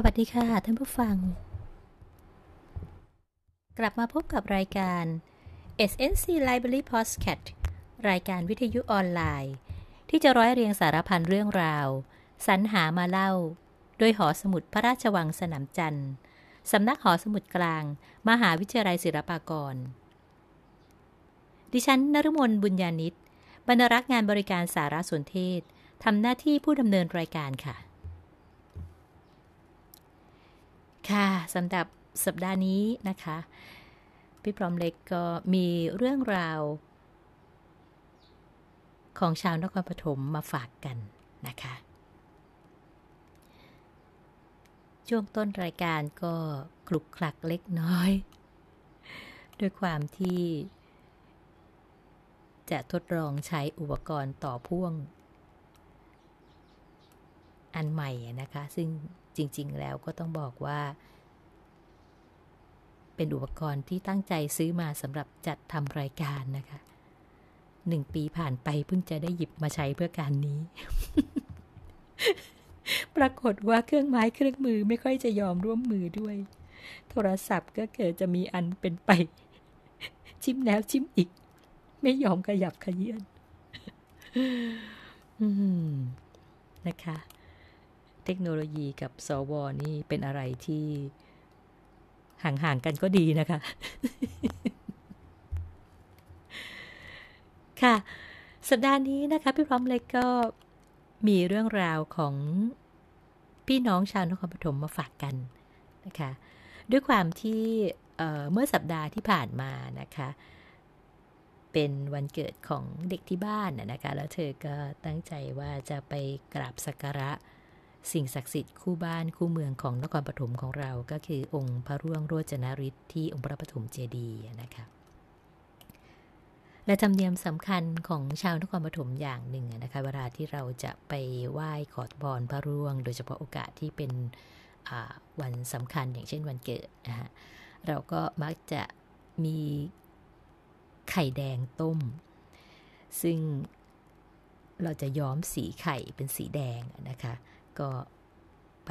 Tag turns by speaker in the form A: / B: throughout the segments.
A: สวัสดีค่ะ ท่านผู้ฟัง กลับมาพบกับรายการ SNC Library Podcast รายการวิทยุออนไลน์ ที่จะร้อยเรียงสารพันเรื่องราว สรรหามาเล่า โดยหอสมุดพระราชวังสนามจันทร์สำนักหอสมุดกลาง มหาวิทยาลัยศิลปากร ดิฉันนรุมนบุญญาณิตบรรณรักษ์งานบริการสารสนเทศทำหน้าที่ผู้ดำเนินรายการค่ะ ค่ะ สำหรับสัปดาห์นี้นะคะ พี่พร้อมเล็กก็มีเรื่องราว ของชาวนครปฐมมาฝากกันนะคะ ช่วงต้นรายการก็คลุกคลักเล็กน้อย ด้วยความที่ จะทดลองใช้อุปกรณ์ต่อพ่วง อันใหม่นะคะ ซึ่งจริง ๆ แล้วก็ต้องบอกว่า เป็นอุปกรณ์ที่ตั้งใจซื้อมาสำหรับจัดทำรายการนะคะหนึ่งปีผ่านไปเพิ่งจะได้หยิบมาใช้เพื่อการนี้ ปรากฏว่าเครื่องไม้เครื่องมือไม่ค่อยจะยอมร่วมมือด้วย โทรศัพท์ก็เกิดจะมีอันเป็นไป ชิมแล้วชิมอีก ไม่ยอมขยับขยื่นนะคะ เทคโนโลยีกับสวนี่เป็นอะไรที่ ห่างๆกันก็ดีนะคะ ค่ะ สัปดาห์นี้นะคะ พี่พร้อมเล็กก็มีเรื่องราวของพี่น้องชาวนครปฐมมาฝากกันนะคะ ด้วยความที่เมื่อสัปดาห์ที่ผ่านมานะคะ เป็นวันเกิดของเด็กที่บ้านนะคะ แล้วเธอก็ตั้งใจว่าจะไปกราบสักการะ สิ่งศักดิ์สิทธิ์คู่บ้านคู่เมืองของนครปฐมของเราก็คือองค์พระร่วงโรจนฤทธิ์ที่องค์พระปฐมเจดีย์นะคะและธรรมเนียมสำคัญของชาวนครปฐมอย่างหนึ่งนะคะเวลาที่เราจะไปไหว้ขอพรพระร่วง โดยเฉพาะโอกาสที่เป็นวันสำคัญอย่างเช่นวันเกิดนะฮะเราก็มักจะมีไข่แดงต้ม ซึ่งเราจะย้อมสีไข่เป็นสีแดงนะคะ ก็ไป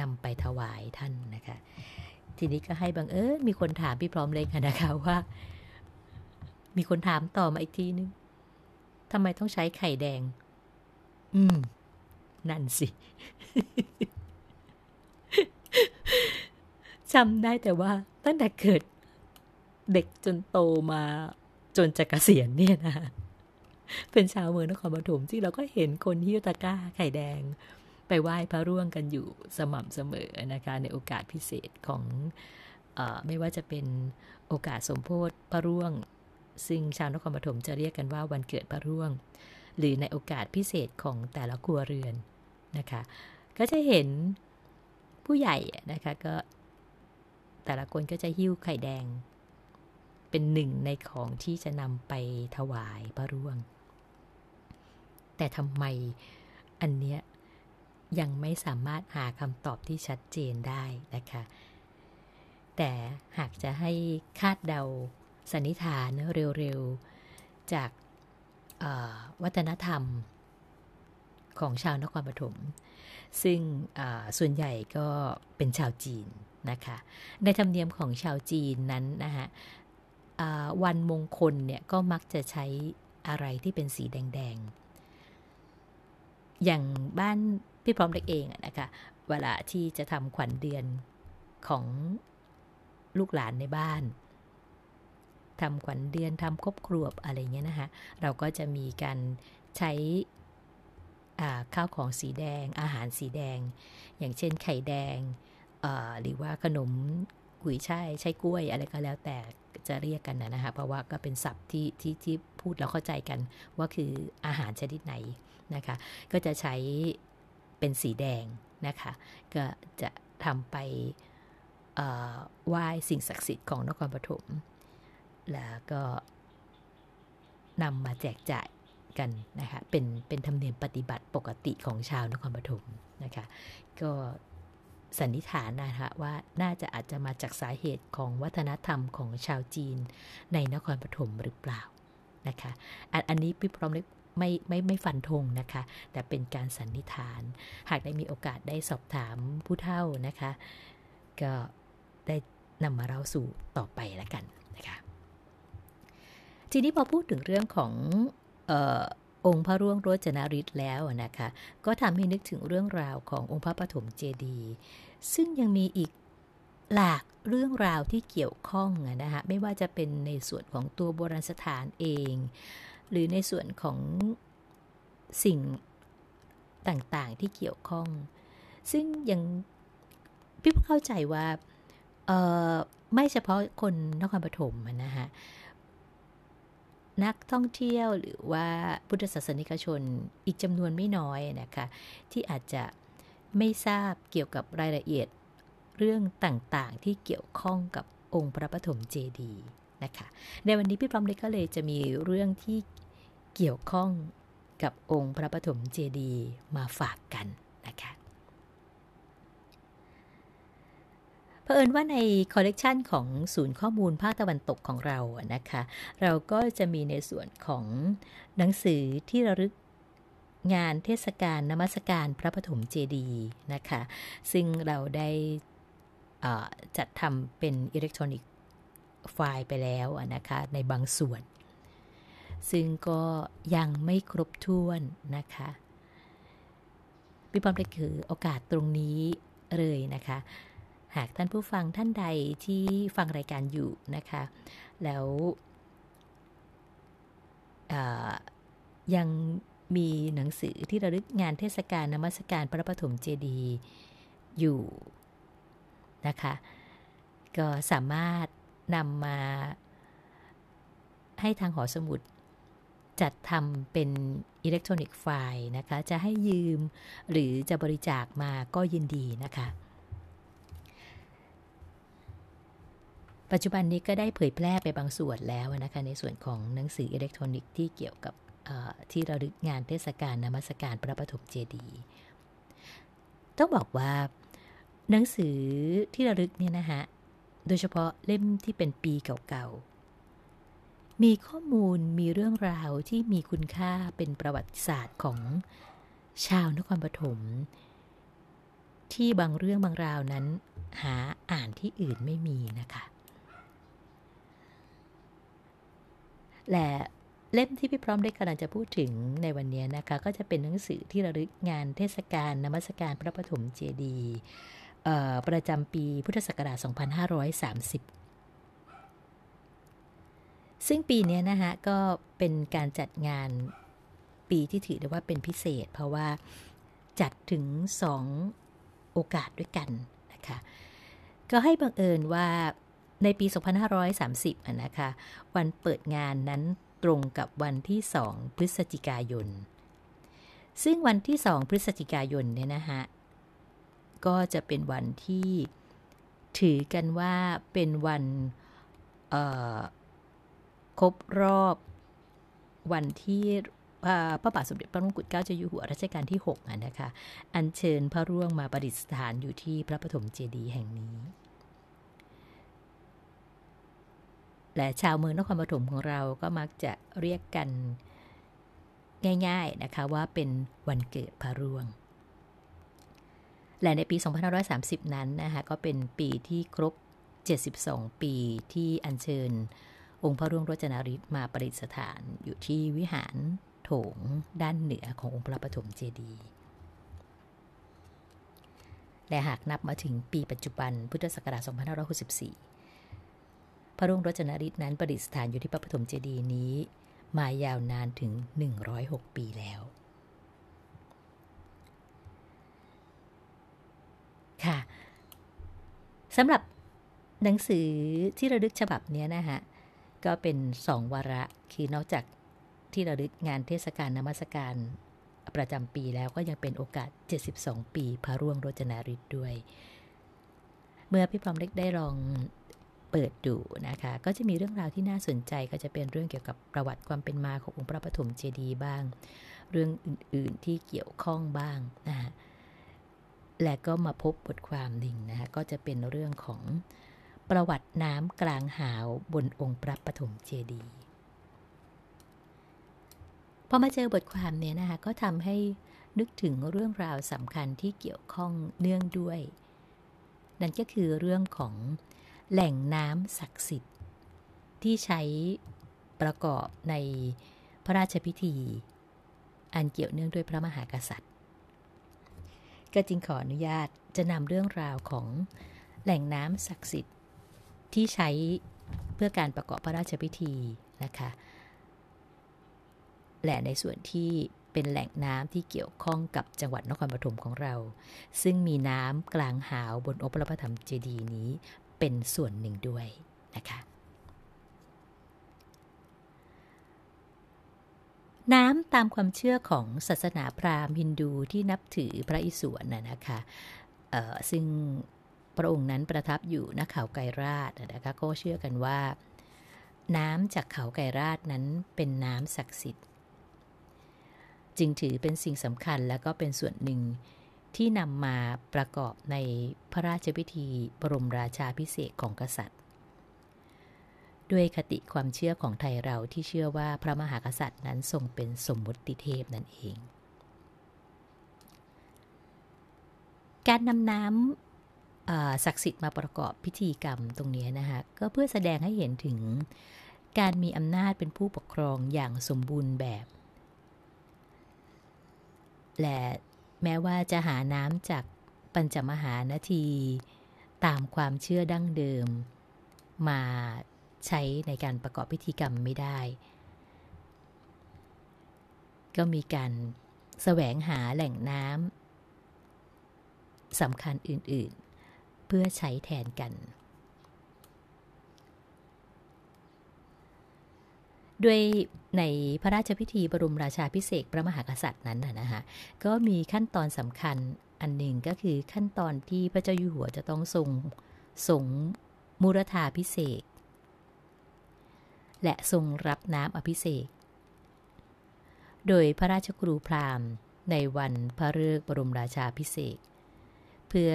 A: นำไปถวายท่านนะคะ ทีนี้ก็ให้บังเอิญมีคนถามพี่พร้อมเลยค่ะนะคะว่า มีคนถามต่อมาอีกทีนึงทำไมต้องใช้ไข่แดง อืม นั่นสิจำได้แต่ว่า ตั้งแต่เกิดเด็กจนโตมาจนจะกะเกษียณเนี่ยนะ เป็นชาวเมืองนครปฐมที่เราก็เห็นคนฮิ้วตะกร้าไข่แดง ไปไหว้พระร่วงกันอยู่สม่ำเสมอนะคะในโอกาสพิเศษของอไม่ว่าจะเป็นโอกาสสมโพธิพระร่วง ซึ่งชาวนครปฐมจะเรียกกันว่าวันเกิดพระร่วง หรือในโอกาสพิเศษของแต่ละครัวเรือนนะคะ ก็จะเห็นผู้ใหญ่นะคะก็แต่ละคนก็จะหิ้วไข่แดง เป็นหนึ่งในของที่จะนำไปถวายพระร่วง แต่ทำไมอันเนี้ยยังไม่สามารถหาคำตอบที่ชัดเจนได้นะคะ แต่หากจะให้คาดเดาสันนิษฐานเร็วๆ จากวัฒนธรรมของชาวนครปฐมซึ่งส่วนใหญ่ก็เป็นชาวจีนนะคะ ในธรรมเนียมของชาวจีนนั้นนะคะวันมงคลเนี่ยก็มักจะใช้อะไรที่เป็นสีแดงๆ อย่างบ้านพี่พร้อมเล็กเองนะคะเวลาที่จะทำขวัญเดือนของลูกหลานในบ้านทำขวัญเดือนทำครบครัวอะไรเงี้ยนะคะเราก็จะมีการใช้ข้าวของสีแดง อาหารสีแดง อย่างเช่นไข่แดง หรือว่าขนมกุยช่ายใช้กล้วยอะไรก็แล้วแต่จะเรียกกันนะคะเพราะว่าก็เป็นศัพท์ที่ที่ที่พูดแล้วเข้าใจกันว่าคืออาหารชนิดไหน นะคะ ก็จะใช้เป็นสีแดงนะคะ ก็จะทำไปไหว้สิ่งศักดิ์สิทธิ์ของนครปฐมแล้วก็นำมาแจกจ่ายกันนะคะ เป็นเป็นธรรมเนียมปฏิบัติปกติของชาวนครปฐมนะคะ ก็สันนิษฐานนะคะว่าน่าจะอาจจะมาจากสาเหตุของวัฒนธรรมของชาวจีนในนครปฐมหรือเปล่านะคะ อันนี้พี่พร้อมเล็ก ไม่ไม่ไม่ฟันธงนะคะ แต่เป็นการสันนิษฐาน หากได้มีโอกาสได้สอบถามผู้เฒ่านะคะ ก็ได้นำมาเล่าสู่ต่อไปแล้วกันนะคะทีนี้พอพูดถึงเรื่องของออองค์พระร่วงโรจนาริศแล้วนะคะ ก็ทำให้นึกถึงเรื่องราวขององค์พระปฐมเจดีย์ซึ่งยังมีอีกหลากเรื่องราวที่เกี่ยวข้องนะคะไม่ว่าจะเป็นในส่วนของตัวโบราณสถานเอง หรือในส่วนของสิ่งต่างๆที่เกี่ยวข้อง ซึ่งยังพี่เข้าใจว่าไม่เฉพาะคนนครปฐมนะฮะนักท่องเที่ยวหรือว่าพุทธศาสนิกชนอีกจำนวนไม่น้อยนะคะที่อาจจะไม่ทราบเกี่ยวกับรายละเอียดเรื่องต่างๆที่เกี่ยวข้องกับองค์พระปฐมเจดีย์นะคะในวันนี้พี่พร้อมเล็กก็เลยจะมีเรื่องที่ เกี่ยวข้องกับองค์พระปฐมเจดีย์มาฝากกันนะคะเผอิญว่าในคอลเลกชันของศูนย์ข้อมูลภาคตะวันตกของเรานะคะ เราก็จะมีในส่วนของหนังสือที่ระลึกงานเทศกาลนมัสการพระปฐมเจดีย์นะคะ ซึ่งเราได้จัดทำเป็น electronic file ไปแล้วนะคะ ในบางส่วน ซึ่งก็ยังไม่ครบถ้วนนะคะพี่ปอมเลยถือโอกาสตรงนี้เลยนะคะ หากท่านผู้ฟังท่านใดที่ฟังรายการอยู่นะคะ แล้วยังมีหนังสือที่ระลึกงานเทศกาลนมัสการพระปฐมเจดีย์อยู่นะคะ ก็สามารถนำมาให้ทางหอสมุด จัดทำเป็นอิเล็กทรอนิกส์ไฟล์นะคะ จะให้ยืมหรือจะบริจาคมาก็ยินดีนะคะ ปัจจุบันนี้ก็ได้เผยแพร่ไปบางส่วนแล้วนะคะ ในส่วนของหนังสืออิเล็กทรอนิกส์ที่เกี่ยวกับที่ระลึกงานเทศกาลนมัสการพระปฐมเจดีย์ต้องบอกว่าหนังสือที่ระลึกเนี่ยนะฮะโดยเฉพาะเล่มที่เป็นปีเก่าๆ มีข้อมูลมีเรื่องราวที่มีคุณค่าเป็นประวัติศาสตร์ของชาวนครปฐมที่บางเรื่องบางราวนั้น หาอ่านที่อื่นไม่มีนะคะ และเล่มที่พี่พร้อมได้กำลังจะพูดถึงในวันนี้นะคะ ก็จะเป็นหนังสือที่ระลึกงานเทศกาลนมัสการพระปฐมเจดีย์ประจำปีพุทธศักราช 2530 ซึ่งปีนี้นะคะก็เป็นการจัดงานปีที่ถือได้ว่าเป็นพิเศษ เพราะว่าจัดถึง 2 โอกาสด้วยกันนะคะก็ให้บังเอิญว่าในปี 2530นะคะวันเปิดงานนั้นตรงกับวันที่ 2 พฤศจิกายน ซึ่งวันที่ 2 พฤศจิกายนเนี่ยนะคะก็จะเป็นวันที่ถือกันว่าเป็นวัน รบรอบวันที่พระบาทสมเด็จพระมงกุฎเกล้าเจ้าอยู่หัวรัชกาลที่6นะคะ อัญเชิญพระร่วงมาประดิษฐานอยู่ที่พระปฐมเจดีย์แห่งนี้ และชาวเมืองนครปฐมของเราก็มักจะเรียกกันง่ายๆนะคะว่าเป็นวันเกิดพระร่วง และในปี 2530 นั้นนะคะก็เป็นปีที่ครบ 72 ปีที่อัญเชิญ องค์พระร่วงโรจนาริศมาประดิษฐานอยู่ที่วิหารโถงด้านเหนือขององค์พระปฐมเจดีย์และหากนับมาถึงปีปัจจุบันพุทธศักราช 2564 พระร่วงโรจนาริศนั้นประดิษฐานอยู่ที่พระปฐมเจดีย์นี้ มายาวนานถึง 106 ปีแล้ว ค่ะสำหรับหนังสือที่ระลึกฉบับนี้นะฮะ ก็เป็นสองวาระ คือนอกจากที่ระลึกงานเทศกาลนมัสการประจำปีแล้วก็ยังเป็นโอกาส 72 ปีพระร่วงโรจนาริศด้วย เมื่อพี่พร้อมเล็กได้ลองเปิดดูนะคะ ก็จะมีเรื่องราวที่น่าสนใจก็จะเป็นเรื่องเกี่ยวกับประวัติความเป็นมาขององค์พระปฐมเจดีย์บ้าง เรื่องอื่น ๆที่เกี่ยวข้องบ้างนะฮะและก็มาพบบทความหนึ่งนะคะก็จะเป็นเรื่องของ ประวัติน้ำกลางหาวบนองค์พระปฐมเจดีย์พอมาเจอบทความเนี่ยนะคะก็ทำให้นึกถึงเรื่องราวสำคัญที่เกี่ยวข้องเนื่องด้วย นั่นก็คือเรื่องของแหล่งน้ำศักดิ์สิทธิ์ ที่ใช้ประกอบในพระราชพิธี อันเกี่ยวเนื่องด้วยพระมหากษัตริย์ ก็จึงขออนุญาตจะนำเรื่องราวของแหล่งน้ำศักดิ์สิทธิ์ ที่ใช้เพื่อการประกอบพระราชพิธีนะคะและในส่วนที่เป็นแหล่งน้ำที่เกี่ยวข้องกับจังหวัดนครปฐมของเรา ซึ่งมีน้ำกลางหาวบนองค์พระปฐมเจดีย์นี้เป็นส่วนหนึ่งด้วยนะคะน้ำตามความเชื่อของศาสนาพราหมณ์ฮินดูที่นับถือพระอิศวรนะนะคะซึ่ง พระองค์นั้นประทับอยู่ณเขาไกรราชนะคะก็เชื่อกันว่า น้ำจากเขาไกรราชนั้นเป็นน้ำศักดิ์สิทธิ์ จึงถือเป็นสิ่งสำคัญและก็เป็นส่วนหนึ่งที่นำมาประกอบในพระราชพิธีบรมราชาพิเศษของกษัตริย์ ด้วยคติความเชื่อของไทยเราที่เชื่อว่าพระมหากษัตริย์นั้นทรงเป็นสมมติเทพนั่นเอง การนำน้ำ ศักดิ์สิทธิ์มาประกอบพิธีกรรมตรงนี้นะคะก็เพื่อแสดงให้เห็นถึงการมีอำนาจเป็นผู้ปกครองอย่างสมบูรณ์แบบ และแม้ว่าจะหาน้ำจากปัญจมหานาที ตามความเชื่อดั้งเดิม มาใช้ในการประกอบพิธีกรรมไม่ได้ ก็มีการแสวงหาแหล่งน้ำสำคัญอื่น ๆ พื่อใช้แทนกัน ด้วยในพระราชพิธีบรมราชาพิเศษพระมหากษัตริย์นั้นนะฮะก็มีขั้นตอนสำคัญอันหนึ่งก็คือขั้นตอนที่พระเจ้าอยู่หัวจะต้องทรงสงมุรธาพิเศษและทรงรับน้ำอภิเษก โดยพระราชครูพราหมณ์ในวันพระฤกษ์บรมราชาพิเศษ เพื่อ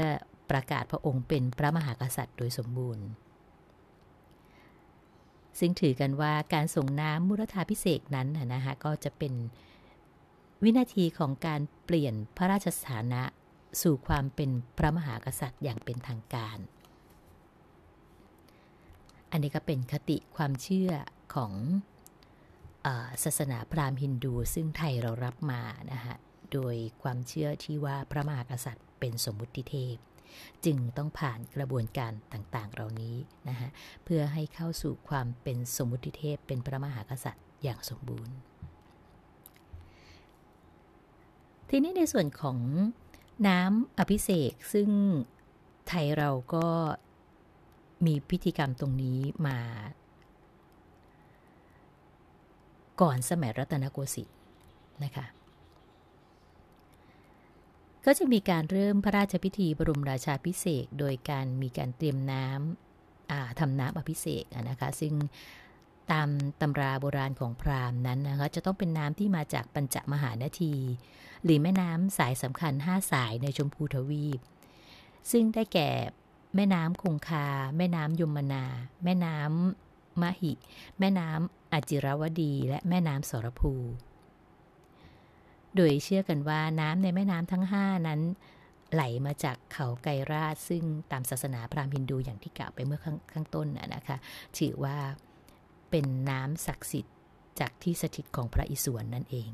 A: ประกาศพระองค์เป็นพระมหากษัตริย์โดยสมบูรณ์ ซึ่งถือกันว่าการส่งน้ำมุรธาพิเศษนั้นนะคะก็จะเป็นวินาทีของการเปลี่ยนพระราชสถานะสู่ความเป็นพระมหากษัตริย์อย่างเป็นทางการ อันนี้ก็เป็นคติความเชื่อของศาสนาพราหมณ์ฮินดู ซึ่งไทยเรารับมานะคะโดยความเชื่อที่ว่าพระมหากษัตริย์เป็นสมมุติเทพ จึงต้องผ่านกระบวนการต่างๆ เหล่านี้นะฮะเพื่อให้เข้าสู่ความเป็นสมมุติเทพเป็นพระมหากษัตริย์อย่างสมบูรณ์ ทีนี้ในส่วนของน้ำอภิเษกซึ่งไทยเราก็มีพิธีกรรมตรงนี้มา ก่อนสมัยรัตนโกสินทร์นะคะ ก็จะมีการเริ่มพระราชพิธีบรมราชาพิเศษโดยการมีการเตรียมน้ำทำน้ำอภิเษกนะคะซึ่งตามตำราโบราณของพราหมณ์นั้นนะคะจะต้องเป็นน้ำที่มาจากปัญจมหานาที หรือแม่น้ำสายสำคัญ 5 สายในชมพูทวีป ซึ่งได้แก่แม่น้ำคงคา แม่น้ำยมนา แม่น้ำมหิ แม่น้ำอจิรวดี และแม่น้ำสรภู โดยเชื่อกันว่าน้ำในแม่น้ำทั้งห้านั้น ไหลมาจากเขาไกรราชซึ่งตามศาสนาพราหมณ์ฮินดูอย่างที่กล่าวไปเมื่อข้างต้นนะคะถือว่าเป็นน้ำศักดิ์สิทธิ์จากที่สถิตของพระอิศวรนั่นเอง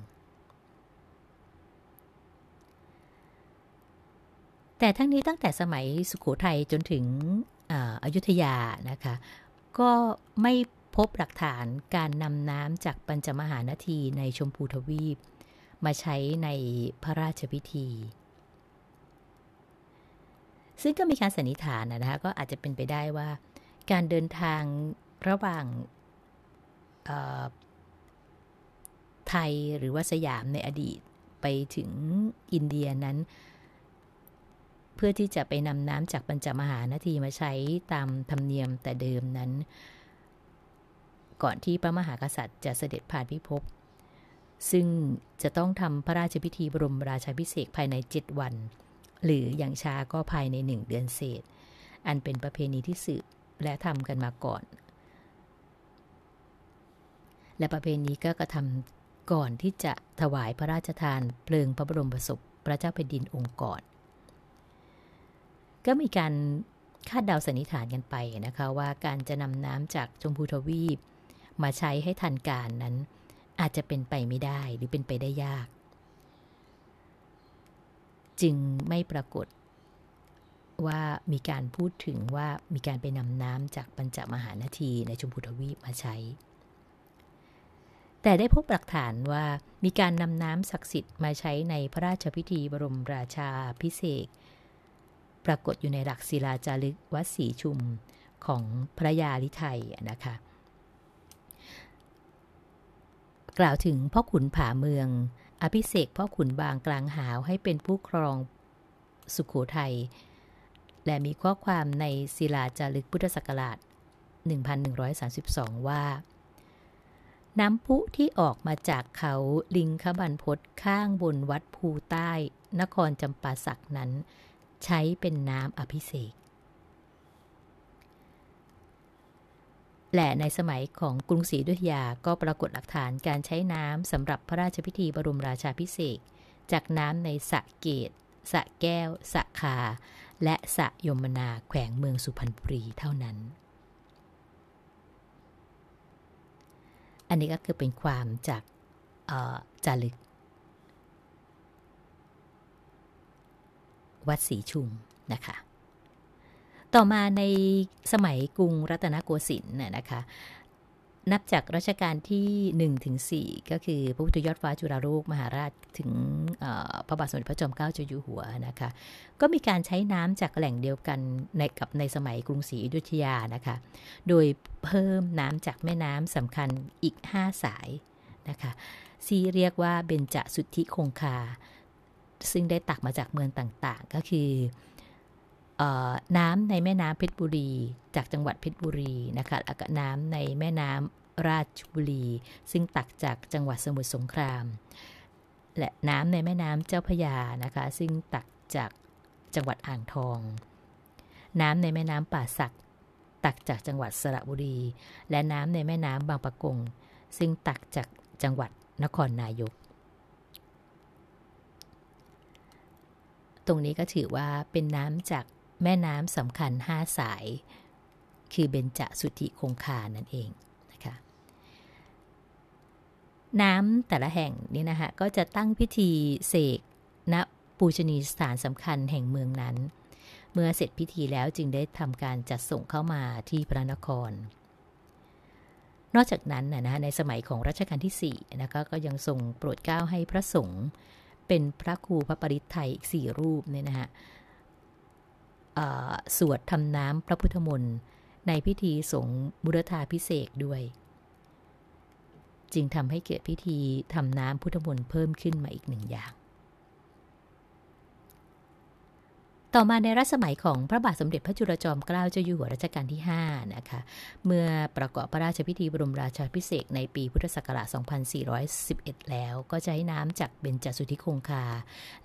A: แต่ทั้งนี้ตั้งแต่สมัยสุขโขทัยจนถึงอยุธยานะคะ ก็ไม่พบหลักฐานการนำน้ำจากปัญจมหานาทีในชมพูทวีป มาใช้ในพระราชพิธี ซึ่งก็มีการสันนิษฐานนะคะก็อาจจะเป็นไปได้ว่า การเดินทางระหว่างไทยหรือว่าสยามในอดีตไปถึงอินเดียนั้น เพื่อที่จะไปนำน้ำจากปัญจมหานาทีมาใช้ตามธรรมเนียมแต่เดิมนั้น ก่อนที่พระมหากษัตริย์จะเสด็จผ่านพิภพ ซึ่งจะต้องทำพระราชพิธีบรมราชาพิเศษภายใน 7 วัน หรืออย่างช้าก็ภายใน 1 เดือนเศษ อันเป็นประเพณีที่สืบและทำกันมาก่อน และประเพณีก็กระทำก่อนที่จะถวายพระราชทานเพลิงพระบรมศพพระเจ้าแผ่นดินองค์ก่อน ก็มีการคาดเดาสันนิษฐานกันไปนะคะว่าการจะนำน้ำจากชมพูทวีป มาใช้ให้ทันการนั้น อาจจะเป็นไปไม่ได้หรือเป็นไปได้ยาก จึงไม่ปรากฏว่ามีการพูดถึงว่ามีการไปนำน้ำจากปัญจมหานาทีในชมพูทวีปมาใช้ แต่ได้พบหลักฐานว่ามีการนำน้ำศักดิ์สิทธิ์มาใช้ในพระราชพิธีบรมราชาพิเศษ ปรากฏอยู่ในหลักศิลาจารึกวัดศรีชุมของพระยาลิไทยนะคะ กล่าวถึงพ่อขุนผาเมือง อภิเษกพ่อขุนบางกลางหาวให้เป็นผู้ครองสุขโขทัย และมีข้อความในศิลาจารึกพุทธศักราช 1132 ว่า น้ำพุที่ออกมาจากเขาลิงคบันพศข้างบนวัดภูใต้ นครจำปาสักนั้น ใช้เป็นน้ำอภิเษก และในสมัยของกรุงศรีอยุธยาก็ปรากฏหลักฐานการใช้น้ำสำหรับพระราชพิธีบรมราชาพิเศษจากน้ำในสะเกตสะแก้ว สะคา และสะยมนาแขวงเมืองสุพรรณบุรีเท่านั้น อันนี้ก็คือเป็นความจากจารึก วัดศรีชุมนะคะ ต่อมาในสมัยกรุงรัตนโกสินทร์นะคะ นับจากรัชกาลที่1ถึง4ก็คือพระพุทธยอดฟ้าจุฬาโลกมหาราชถึงพระบาทสมเด็จพระจอมเกล้าเจ้าอยู่หัวนะคะ ก็มีการใช้น้ำจากแหล่งเดียวกันในกับในสมัยกรุงศรีอยุธยานะคะ โดยเพิ่มน้ำจากแม่น้ำสำคัญอีก 5 สายนะคะซีเรียกว่าเบญจสุทธิคงคา ซึ่งได้ตักมาจากเมืองต่างๆ ก็คือ น้ำในแม่น้ำเพชรบุรี จากจังหวัดเพชรบุรีนะคะแล้วก็น้ำในแม่น้ำราชบุรี ซึ่งตักจากจังหวัดสมุทรสงคราม และน้ำในแม่น้ำเจ้าพยานะคะ ซึ่งตักจากจังหวัดอ่างทอง น้ำในแม่น้ำป่าสัก ตักจากจังหวัดสระบุรี และน้ำในแม่น้ำบางปะกง ซึ่งตักจากจังหวัดนครนายกตรงนี้ก็ถือว่าเป็นน้ำจาก แม่น้ำสำคัญ 5 สาย คือเบญจสุทธิคงคานั่นเองนะคะน้ำแต่ละแห่งนี่นะคะก็จะตั้งพิธีเสกณปูชนีสถานสำคัญแห่งเมืองนั้น เมื่อเสร็จพิธีแล้วจึงได้ทำการจัดส่งเข้ามาที่พระนคร นอกจากนั้นนะในสมัยของรัชกาลที่4นะคะก็ยังทรงโปรดเกล้าให้พระสงฆ์เป็นพระครูพระปริทไทยอีกสี่รูปเนี่ยนะคะ สวดทำน้ำพระพุทธมนต์ในพิธีสงฆ์บุรธาพิเศษด้วย จึงทำให้เกิดพิธีทำน้ำพุทธมนต์เพิ่มขึ้นมาอีกหนึ่งอย่าง ต่อมาในรัชสมัยของพระบาทสมเด็จพระจุลจอมเกล้าเจ้าอยู่หัวรัชกาลที่ 5 นะคะ เมื่อประกอบพระราชพิธีบรมราชาพิเศษในปีพุทธศักราช 2411 แล้ว ก็ให้น้ำจากเบญจสุทธิคงคา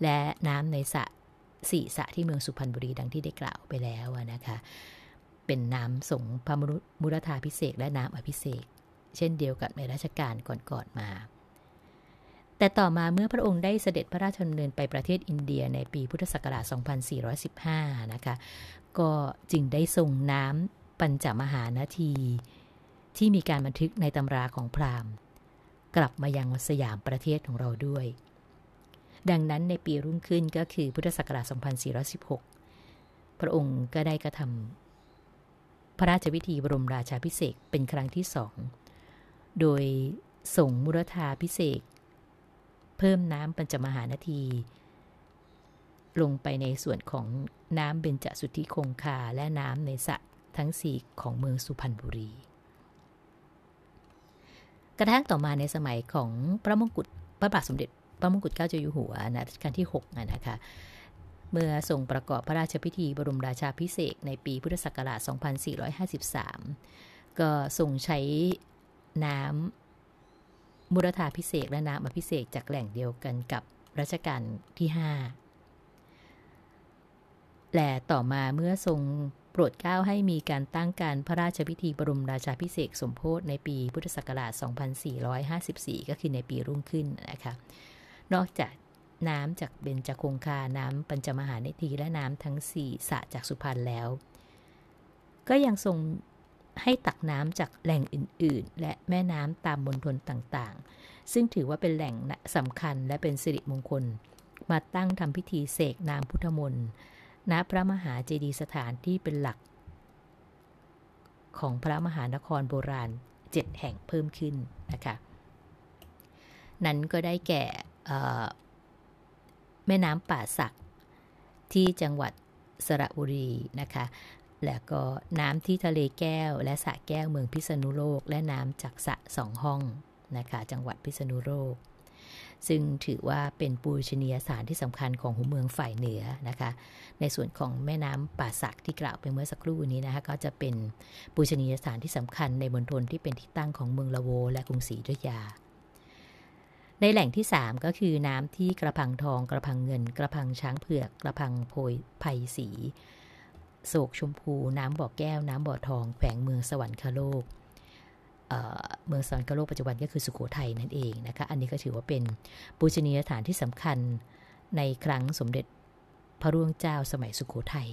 A: และน้ำในสระ สี่สระที่เมืองสุพรรณบุรีดังที่ได้กล่าวไปแล้วนะคะ เป็นน้ำสงพระมุรธาพิเศษและน้ำอภิเษกเช่นเดียวกับในรัชกาลก่อนๆมา แต่ต่อมาเมื่อพระองค์ได้เสด็จพระราชดำเนินไปประเทศอินเดียในปีพุทธศักราช 2415 นะคะ ก็จึงได้ทรงน้ำปัญจมหานาที ที่มีการบันทึกในตำราของพราหมณ์ กลับมายังสยามประเทศของเราด้วย ดังนั้นในปีรุ่งขึ้นก็คือพุทธศักราช 2416 พระองค์ก็ได้กระทำพระราชพิธีบรมราชาพิเศษเป็นครั้งที่สอง โดยส่งมุรธาพิเศษเพิ่มน้ำปัญจมหานาที ลงไปในส่วนของน้ำเบญจสุทธิคงคาและน้ำในสระทั้งสี่ของเมืองสุพรรณบุรี กระทั่งต่อมาในสมัยของพระมงกุฎพระบาทสมเด็จ พระมงกุฎเกล้าเจ้าอยู่หัวนะรัชกาลที่6นะคะเมื่อทรงประกอบพระราชพิธีบรมราชาพิเศษในปีพุทธศักราช 2453 ก็ทรงใช้น้ำมุรธาพิเศษและน้ำอภิเศษจากแหล่งเดียวกันกับรัชกาลที่ 5 และต่อมาเมื่อทรงโปรดเกล้าให้มีการตั้งการพระราชพิธีบรมราชาพิเศษสมโพธในปีพุทธศักราช 2454 ก็คือในปีรุ่งขึ้นนะคะ นอกจากน้ำจากเบญจคงคา น้ำปัญจมหาเนทีและน้ำทั้งสี่สะจากสุพรรณแล้ว ก็ยังทรงให้ตักน้ำจากแหล่งอื่น ๆ และแม่น้ำตามมณฑลต่างๆ ซึ่งถือว่าเป็นแหล่งสำคัญและเป็นสิริมงคล มาตั้งทำพิธีเสกน้ำพุทธมนต์ณพระมหาเจดีย์สถานที่เป็นหลัก ของพระมหานครโบราณเจ็ดแห่งเพิ่มขึ้นนะคะ นั้นก็ได้แก่ แม่น้ำป่าสัก ที่จังหวัดสระบุรีนะคะ แล้วก็น้ำที่ทะเลแก้ว และสระแก้วเมืองพิษณุโลก และน้ำจากสระสองห้องนะคะจังหวัดพิษณุโลก ซึ่งถือว่าเป็นปูชนียสถานที่สำคัญของหัวเมืองฝ่ายเหนือนะคะ ในส่วนของแม่น้ำป่าสักที่กล่าวไปเมื่อสักครู่นี้นะคะก็จะเป็นปูชนียสถานที่สำคัญในมณฑลที่เป็นที่ตั้งของเมืองละโว และกรุงศรีอยุธยา ในแหล่งที่ 3 ก็คือน้ำที่กระพังทอง กระพังเงิน กระพังช้างเผือก กระพังโพยไผ่สีโศกชมพู น้ำบ่อแก้ว น้ำบ่อทอง แขวงเมืองสวรรคโลกเเมืองสวรรคโลกปัจจุบันก็คือสุโขทัยนั่นเองนะคะ อันนี้ก็ถือว่าเป็นปูชนียสถานที่สำคัญในครั้งสมเด็จพระร่วงเจ้าสมัยสุโขทัย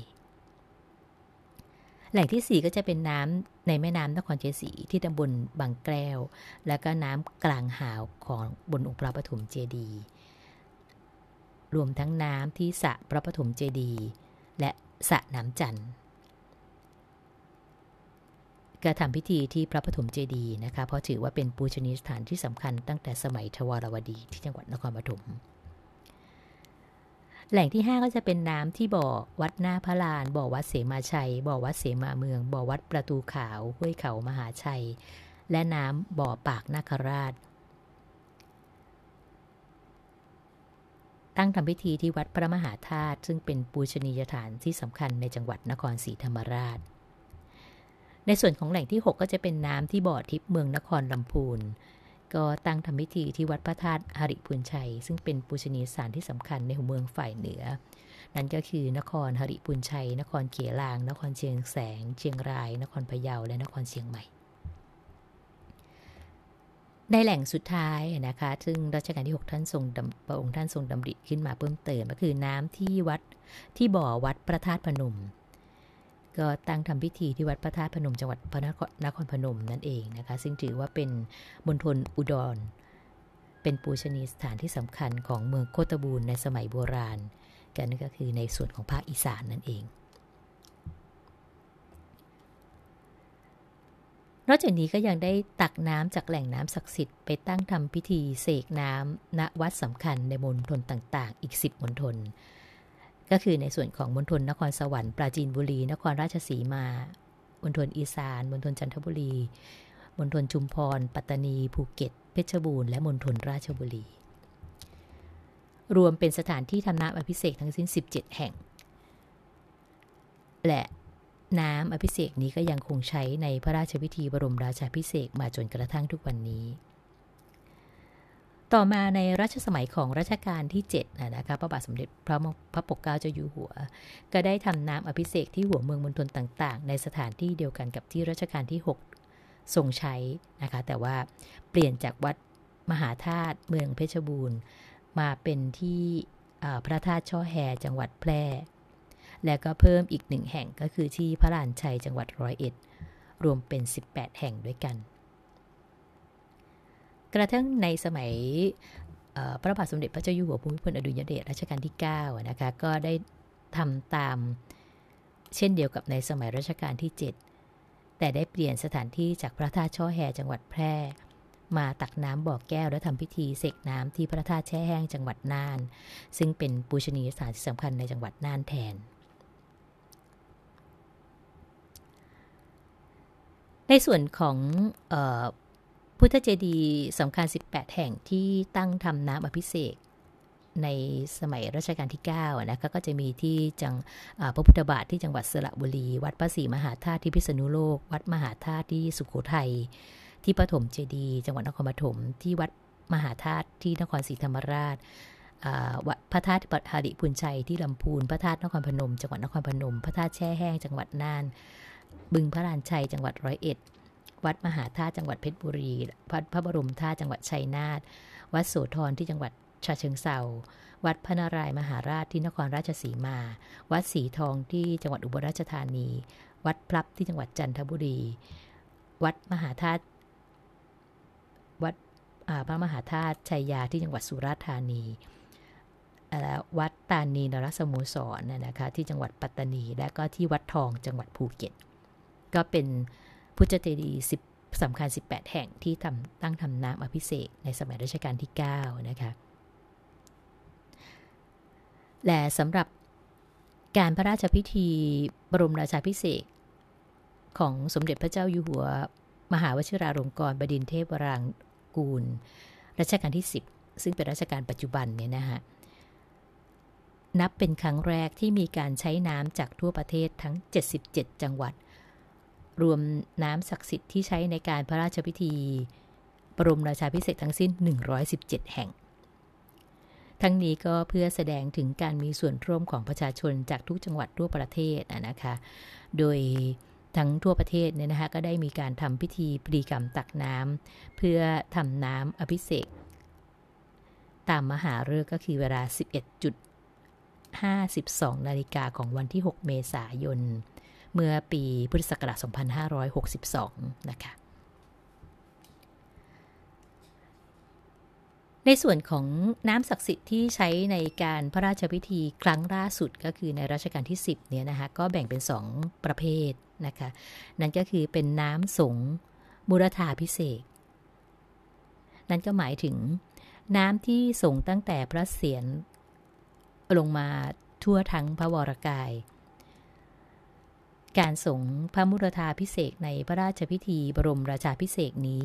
A: แหล่งที่ 4 ก็จะเป็นน้ำในแม่น้ำนครเชียงศรีที่ตำบลบางแก้ว แล้วก็น้ำกลางหาวของบนองค์พระปฐมเจดีย์รวมทั้งน้ำที่สระพระปฐมเจดีย์และสระน้ำจันทร์กระทำพิธีที่พระปฐมเจดีย์นะคะเพราะถือว่าเป็นปูชนียสถานที่สำคัญตั้งแต่สมัยทวารวดีที่จังหวัดนครปฐม แหล่งที่ 5 ก็จะเป็นน้ำที่บ่อวัดหน้าพระลาน บ่อวัดเสมาชัย บ่อวัดเสมาเมือง บ่อวัดประตูขาว ห้วยเขามหาชัย และน้ำบ่อปากนาคราช ตั้งทำพิธีที่วัดพระมหาธาตุซึ่งเป็นปูชนียสถานที่สำคัญในจังหวัดนครศรีธรรมราช ในส่วนของแหล่งที่ 6 ก็จะเป็นน้ำที่บ่อทิพย์เมืองนครลำพูน ก็ตั้งทำพิธีที่วัดพระธาตุหริพุนชัย ซึ่งเป็นปูชนียสถานที่สำคัญในหัวเมืองฝ่ายเหนือ นั่นก็คือนครหริพุนชัย นครเขียลาง นครเชียงแสง เชียงราย นครพะเยาและนครเชียงใหม่ ในแหล่งสุดท้ายนะคะ ซึ่งรัชกาลที่ 6 ท่านทรงพระองค์ท่านทรงดำริขึ้นมาเพิ่มเติมก็คือน้ำที่วัดที่บ่อวัดพระธาตุพนม ก็ตั้งทำพิธีที่วัดพระธาตุพนมจังหวัดพระนครพนมนั่นเองนะคะ ซึ่งถือว่าเป็นมณฑลอุดร เป็นปูชนียสถานที่สำคัญของเมืองโคตบูรในสมัยโบราณ กันก็คือในส่วนของภาคอีสานนั่นเอง นอกจากนี้ก็ยังได้ตักน้ำจากแหล่งน้ำศักดิ์สิทธิ์ไปตั้งทำพิธีเสกน้ำณวัดสำคัญในมณฑลต่างๆ อีก 10มณฑล ก็คือในส่วนของมณฑลนครสวรรค์ปราจีนบุรี นครราชสีมามณฑลอีสานมณฑลจันทบุรีมณฑลชุมพร ปัตตานี ภูเก็ต เพชรบูรณ์และมณฑลราชบุรี รวมเป็นสถานที่ทำน้ำอภิเษกทั้งสิ้น 17 แห่ง และน้ำอภิเษกนี้ก็ยังคงใช้ในพระราชพิธีบรมราชาพิเศษมาจนกระทั่งทุกวันนี้ ต่อมาในรัชสมัยของรัชกาลที่7นะคะพระบาทสมเด็จพระพระปกเกล้าเจ้าอยู่หัว ก็ได้ทำน้ำอภิเษกที่หัวเมืองมณฑลต่างๆ ในสถานที่เดียวกันกับที่รัชกาลที่ 6 ทรงใช้นะคะ แต่ว่าเปลี่ยนจากวัดมหาธาตุเมืองเพชรบูรณ์ มาเป็นที่พระธาตุช่อแฮจังหวัดแพร่ และก็เพิ่มอีกหนึ่งแห่งก็คือที่พระลานชัยจังหวัดร้อยเอ็ด รวมเป็น 18 แห่งด้วยกัน กระทั่งในสมัยพระบาทสมเด็จพระเจ้าอยู่หัวภูมิพลอดุลยเดชรัชกาลที่9นะคะก็ได้ทำตามเช่นเดียวกับในสมัยรัชกาลที่ 7 แต่ได้เปลี่ยนสถานที่จากพระธาตุช่อแฮจังหวัดแพร่ มาตักน้ำบ่อแก้วและทำพิธีเสกน้ำที่พระธาตุแช่แห้งจังหวัดน่าน ซึ่งเป็นปูชนียสถานที่สำคัญในจังหวัดน่านแทน ในส่วนของ พุทธเจดีย์สำคัญ 18 แห่งที่ตั้งทำน้ำอภิเษกในสมัยรัชกาลที่9นะคะก็จะมีที่จังพระพุทธบาทที่จังหวัดสระบุรี วัดพระศรีมหาธาตุที่พิษณุโลก วัดมหาธาตุที่สุโขทัยที่ปฐมเจดีย์จังหวัดนครปฐมที่วัดมหาธาตุที่นครศรีธรรมราชพระธาตุปัทาริพุนชัยที่ลำพูนพระธาตุนครพนม จังหวัดนครพนม พระธาตุแช่แห้งจังหวัดน่าน บึงพระลานชัยจังหวัดร้อยเอ็ด วัดมหาธาตุจังหวัดเพชรบุรีวัดพระบรมธาตุจังหวัดชัยนาทวัดโสธรที่จังหวัดชาเชิงเซาวัดพระนารายมหาราชที่นครราชสีมา วัดสีทองที่จังหวัดอุบลราชธานี วัดพลับที่จังหวัดจันทบุรี วัดมหาธาตุวัดพระมหาธาตุชัยยาที่จังหวัดสุราษฎร์ธานีวัดตานีนรสมุสรนะคะที่จังหวัดปัตตานี และก็ที่วัดทองจังหวัดภูเก็ต ก็เป็น พุทธเจดีย์10สำคัญ 18 แห่งที่ทำตั้งทำน้ำอภิเษกในสมัยรัชกาลที่ 9 นะคะ และสำหรับการพระราชพิธีบรมราชาพิเศษของสมเด็จพระเจ้าอยู่หัว มหาวชิราลงกรณ์บดินเทพวรางกูล รัชกาลที่ 10 ซึ่งเป็นรัชกาลปัจจุบันเนี่ยนะฮะนับเป็นครั้งแรกที่มีการใช้น้ำจากทั่วประเทศทั้ง 77 จังหวัด รวมน้ำศักดิ์สิทธิ์ที่ใช้ในการพระราชพิธีบรมราชาพิเศษทั้งสิ้น 117 แห่ง ทั้งนี้ก็เพื่อแสดงถึงการมีส่วนร่วมของประชาชนจากทุกจังหวัดทั่วประเทศนะคะ โดยทั้งทั่วประเทศเนี่ยนะคะก็ได้มีการทำพิธีปรีกรรมตักน้ำเพื่อทำน้ำอภิเษกตามมหาฤกษ์ก็คือเวลา 11.52 นาฬิกาของวันที่ 6 เมษายน เมื่อปีพุทธศักราช 2562 นะคะ ในส่วนของน้ำศักดิ์สิทธิ์ที่ใช้ในการพระราชพิธีครั้งล่าสุดก็คือในรัชกาลที่ 10 เนี่ยนะคะ ก็แบ่งเป็น 2 ประเภทนะคะ นั่นก็คือเป็นน้ำสงมุรธาพิเศษ นั่นก็หมายถึงน้ำที่ส่งตั้งแต่พระเศียรลงมาทั่วทั้งพระวรกาย การส่งพระมุรธาพิเศษในพระราชพิธีบรมราชาพิเศษนี้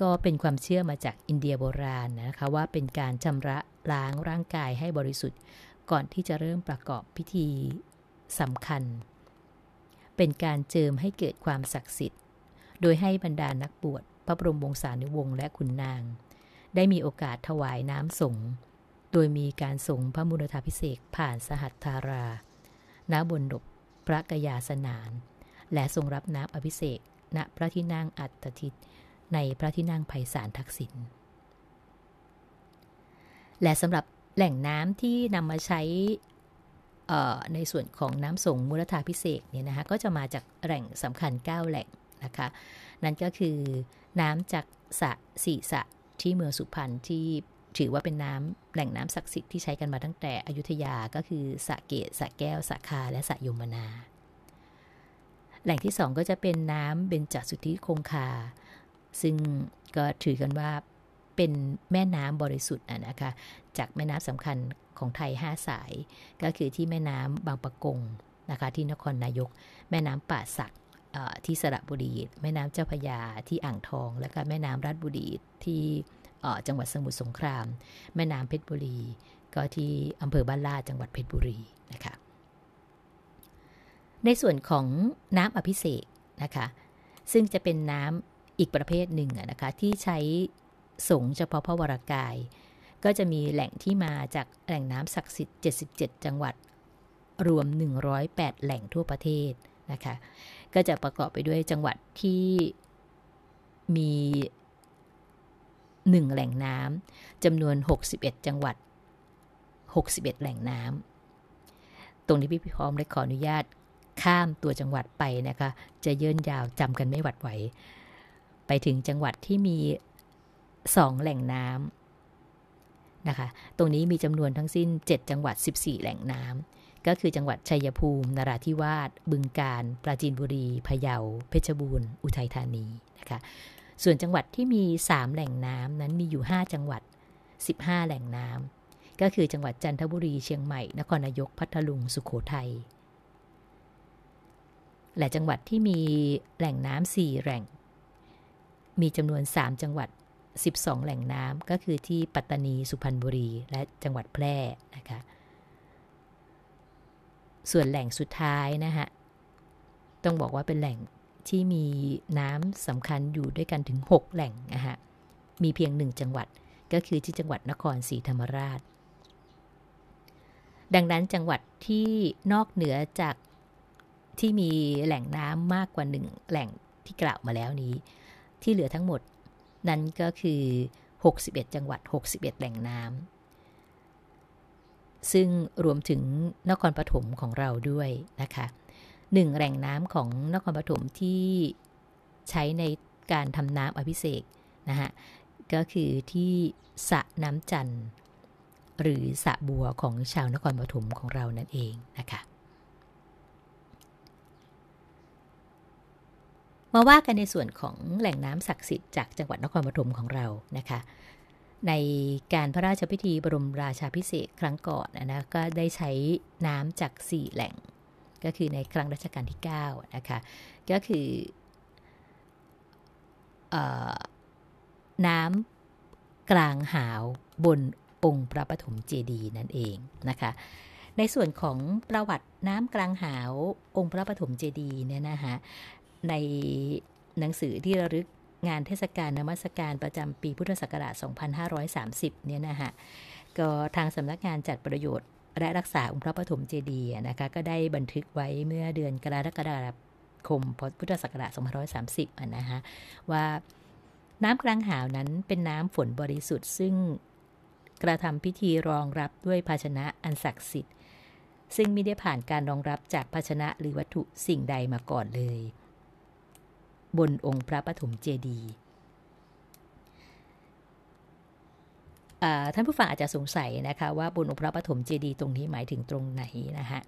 A: ก็เป็นความเชื่อมาจากอินเดียโบราณนะคะว่าเป็นการชำระล้างร่างกายให้บริสุทธิ์ ก่อนที่จะเริ่มประกอบพิธีสำคัญ เป็นการเจิมให้เกิดความศักดิ์สิทธิ์ โดยให้บรรดานักบวชพระบรมวงศานุวงศ์และขุนนาง ได้มีโอกาสถวายน้ำสงโดยมีการสงพระมุรธาพิเศษผ่านสหัตถารา ณบนดบ พระกยาสนาน และทรงรับน้ำอภิเษกณพระที่นั่งอัตติตในพระที่นั่งไพศาลทักษิณและสำหรับแหล่งน้ำที่นำมาใช้ในส่วนของน้ำส่งมูลธาพิเศษเนี่ยนะคะก็จะมาจากแหล่งสำคัญ 9 แหล่งนะคะนั่นก็คือน้ำจากสะสีสะที่เมืองสุพรรณที่ ถือว่าเป็นน้ำแหล่งน้ำศักดิ์สิทธิ์ที่ใช้กันมาตั้งแต่อยุธยาก็คือสะเกตสะแก้วสะคาและสะยมนา แหล่งที่สองก็จะเป็นน้ำเบญจสุทธิคงคา ซึ่งก็ถือกันว่าเป็นแม่น้ำบริสุทธิ์นะคะจากแม่น้ำสำคัญของไทย 5 สาย ก็คือที่แม่น้ำบางปะกงนะคะที่นครนายก แม่น้ำป่าสักที่สระบุรี แม่น้ำเจ้าพยาที่อ่างทอง แล้วก็แม่น้ำรัฐบุรีที่ จังหวัดสมุทรสงคราม แม่น้ำเพชรบุรี ก็ที่อำเภอบ้านลาดจังหวัดเพชรบุรีนะคะในส่วนของน้ำอภิเษกนะคะซึ่งจะเป็นน้ำอีกประเภทหนึ่งนะคะที่ใช้สงเฉพาะพระวรากาย ก็จะมีแหล่งที่มาจากแหล่งน้ำศักดิ์สิทธิ์ 77 จังหวัด รวม 108 แหล่งทั่วประเทศนะคะก็จะประกอบไปด้วยจังหวัดที่มี 1 แหล่งน้ำจำนวน 61 จังหวัด 61 แหล่งน้ำตรงนี้พี่พร้อมได้ขออนุญาตข้ามตัวจังหวัดไปนะคะ จะเยินยาวจำกันไม่หวัดไหว ไปถึงจังหวัดที่มีสองแหล่งน้ำนะคะ ตรงนี้มีจำนวนทั้งสิ้น 7 จังหวัด 14 แหล่งน้ำก็คือจังหวัดชัยภูมิ นราธิวาส บึงกาฬ ปราจีนบุรี พะเยา เพชรบูรณ์ อุทัยธานีนะคะ ส่วนจังหวัดที่มี 3 แหล่งน้ำนั้นมีอยู่ 5 จังหวัด 15 แหล่งน้ำก็คือจังหวัดจันทบุรีเชียงใหม่ นครนายกพัทลุงสุขโขทัยและจังหวัดที่มีแหล่งน้ำ4แหล่ง มีจำนวน 3 จังหวัด 12 แหล่งน้ำก็คือที่ปัตตานีสุพรรณบุรี และจังหวัดแพร่นะคะส่วนแหล่งสุดท้ายนะฮะต้องบอกว่าเป็นแหล่ง ที่มีน้ำสำคัญอยู่ด้วยกันถึง 6 แหล่งนะฮะ มีเพียงหนึ่งจังหวัดก็คือที่จังหวัดนครศรีธรรมราช ดังนั้นจังหวัดที่นอกเหนือจากที่มีแหล่งน้ำมากกว่าหนึ่งแหล่งที่กล่าวมาแล้วนี้ ที่เหลือทั้งหมดนั้นก็คือ 61 จังหวัด 61 แหล่งน้ำซึ่งรวมถึงนครปฐมของเราด้วยนะคะ หนึ่งแหล่งน้ำของนครปฐมที่ใช้ในการทำน้ำอภิเษกนะฮะก็คือที่สระน้ำจันทร์หรือสระบัวของชาวนครปฐมของเรานั่นเองนะคะมาว่ากันในส่วนของแหล่งน้ำศักดิ์สิทธิ์จากจังหวัดนครปฐมของเรานะคะในการพระราชพิธีบรมราชาพิเศษครั้งก่อนนะก็ได้ใช้น้ำจาก 4 แหล่ง ก็คือในครั้งรัชกาลที่9นะคะก็คืออน้ำกลางหาวบนองค์พระปฐมเจดีย์นั่นเองนะคะในส่วนของประวัติน้ำกลางหาวองค์พระปฐมเจดีย์เนี่ยนะคะในหนังสือที่ระลึกงานเทศกาลนมัสการประจำปีพุทธศักราช 2530 เนี่ยนะฮะก็ทางสำนักงานจัดประโยชน์ และรักษาองค์พระปฐมเจดีย์นะคะก็ได้บันทึกไว้เมื่อเดือนกรกฎาคมพุทธศักราช2530นะฮะว่าน้ำกลางหาวนั้นเป็นน้ำฝนบริสุทธิ์ ซึ่งกระทำพิธีรองรับด้วยภาชนะอันศักดิ์สิทธิ์ ซึ่งไม่ได้ผ่านการรองรับจากภาชนะหรือวัตถุสิ่งใดมาก่อนเลย บนองค์พระปฐมเจดีย์ ท่านผู้ฟังอาจจะสงสัยนะคะว่าบนองค์พระปฐมเจดีย์ตรงนี้หมายถึงตรงไหนนะคะ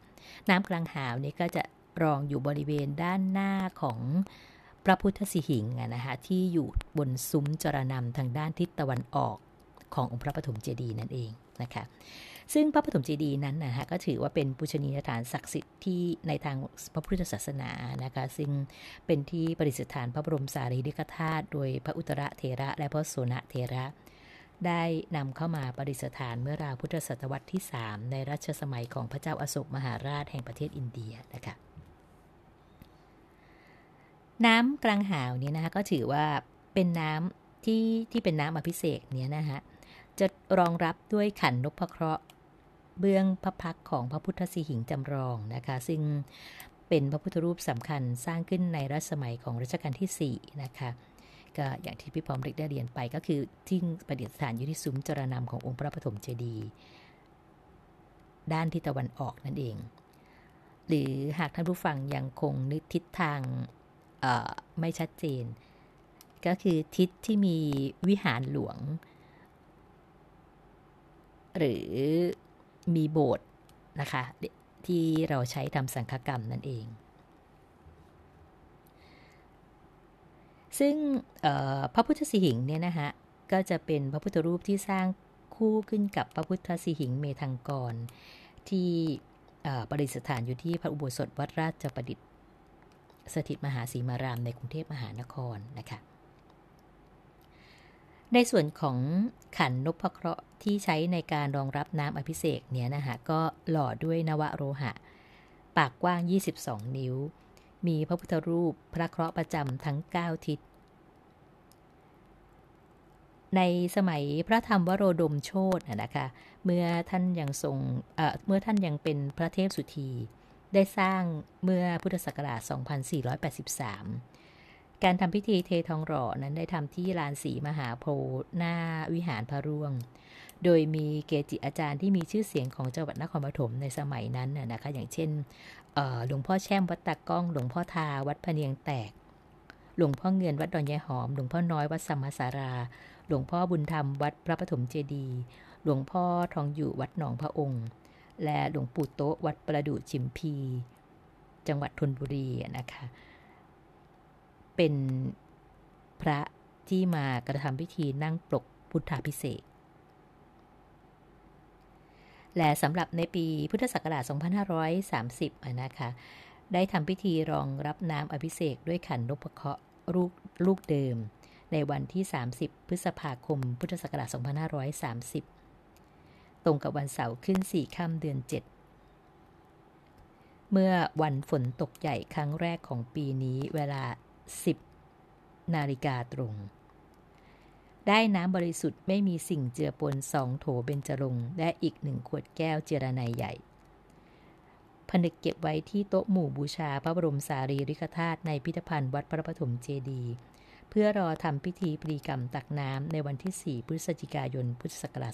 A: น้ำกลางหาวนี่ก็จะรองอยู่บริเวณด้านหน้าของพระพุทธสิหิงนะคะที่อยู่บนซุ้มจรนำทางด้านทิศตะวันออกขององค์พระปฐมเจดีย์นั่นเองนะคะซึ่งพระปฐมเจดีย์นั้นนะฮะก็ถือว่าเป็นปุชนียสถานศักดิ์สิทธิ์ที่ในทางพระพุทธศาสนานะคะซึ่งเป็นที่ประดิษฐานพระบรมสารีริกธาตุโดยพระอุตระเทระและพระโสนเทระ ได้นำเข้ามาประดิษฐานเมื่อราวพุทธศตวรรษที่ 3 ในรัชสมัยของพระเจ้าอาโศกมหาราชแห่งประเทศอินเดียนะคะน้ำกลางหาวนี้นะคะก็ถือว่าเป็นน้ำที่ที่เป็นน้ำอภิเษกเนี่ยนะคะจะรองรับด้วยขันนพเคราะห์เบื้องพระพักของพระพุทธสีหิงจำลองนะคะซึ่งเป็นพระพุทธรูปสำคัญสร้างขึ้นในรัชสมัยของรัชกาลที่4นะคะ ก็อย่างที่พี่พร้อมเล็กได้เรียนไปก็คือที่ประดิษฐานอยู่ที่ซุ้มจรนำขององค์พระปฐมเจดีย์ด้านทิศตะวันออกนั่นเอง หรือหากท่านผู้ฟังยังคงนึกทิศทางไม่ชัดเจน ก็คือทิศที่มีวิหารหลวง หรือมีโบสถ์นะคะที่เราใช้ทำสังฆกรรมนั่นเอง ซึ่งพระพุทธสิหิงเนี่ยนะคะก็จะเป็นพระพุทธรูปที่สร้างคู่ขึ้นกับพระพุทธสิหิงเมธังกร ที่ประดิษฐานอยู่ที่พระอุโบสถวัดราชประดิษฐ์สถิตมหาสีมารามในกรุงเทพมหานครนะคะในส่วนของขันนพเคราะห์ที่ใช้ในการรองรับน้ำอภิเษกเนี่ยนะคะก็หล่อด้วยนวโรหะ ปากกว้าง 22 นิ้ว มีพระพุทธรูปพระเคราะห์ประจำทั้ง 9 ทิศ ในสมัยพระธรรมวโรดมโชตนะคะ เมื่อท่านยังทรงเมื่อท่านยังเป็นพระเทพสุธี ได้สร้างเมื่อพุทธศักราช 2483 การทำพิธีเททองหล่อนั้นได้ทำที่ลานสีมหาโพธิ์หน้าวิหารพระร่วงโดยมีเกจิอาจารย์ที่มีชื่อเสียงของจังหวัดนครปฐมในสมัยนั้นนะคะอย่างเช่น หลวงพ่อแช่มวัดตะก้อง หลวงพ่อทาวัดพเนียงแตก หลวงพ่อเงินวัดดอนยายหอม หลวงพ่อน้อยวัดสัมมาสารา หลวงพ่อบุญธรรมวัดพระปฐมเจดี หลวงพ่อทองอยู่วัดหนองพระองค์ และหลวงปู่โต๊ะวัดประดู่ชิมพี จังหวัดธนบุรีนะคะ เป็นพระที่มากระทำพิธีนั่งปลกพุทธาพิเศษ และสำหรับในปีพุทธศักราช 2530 นะคะ ได้ทำพิธีรองรับน้ำอภิเษกด้วยขันนพเคราะห์ลูกลูกเดิม ในวันที่ 30 พฤษภาคม พุทธศักราช 2530 ตรงกับวันเสาร์ขึ้น 4 ค่ำเดือน 7 เมื่อวันฝนตกใหญ่ครั้งแรกของปีนี้เวลา 10 นาฬิกาตรง ได้น้ำบริสุทธิ์ไม่มีสิ่งเจือปนสองโถเบญจรงและอีกหนึ่งขวดแก้วเจรไนใหญ่ผนึกเก็บไว้ที่โต๊ะหมู่บูชาพระบรมสารีริกธาตุในพิพิธภัณฑ์วัดพระปฐมเจดีย์เพื่อรอทำพิธีปรีกรรมตักน้ำในวันที่ 4 พฤศจิกายน พุทธศักราช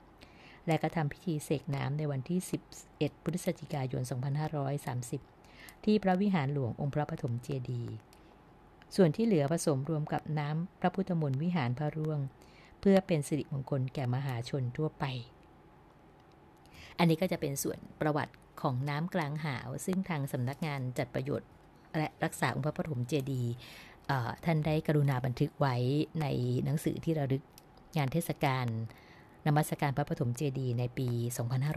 A: 2530 และกระทำพิธีเสกน้ำในวันที่ 11 พฤศจิกายน 2530 ที่พระวิหารหลวงองค์พระปฐมเจดีย์ ส่วนที่เหลือผสมรวมกับน้ำพระพุทธมนต์วิหารพระร่วง เพื่อเป็นสิริมงคลแก่มหาชนทั่วไป อันนี้ก็จะเป็นส่วนประวัติของน้ำกลางหาว ซึ่งทางสำนักงานจัดประโยชน์ และรักษาองค์พระปฐมเจดีย์ท่านได้กรุณาบันทึกไว้ในหนังสือที่ระลึกงานเทศกาลนมัสการพระปฐมเจดีย์ในปี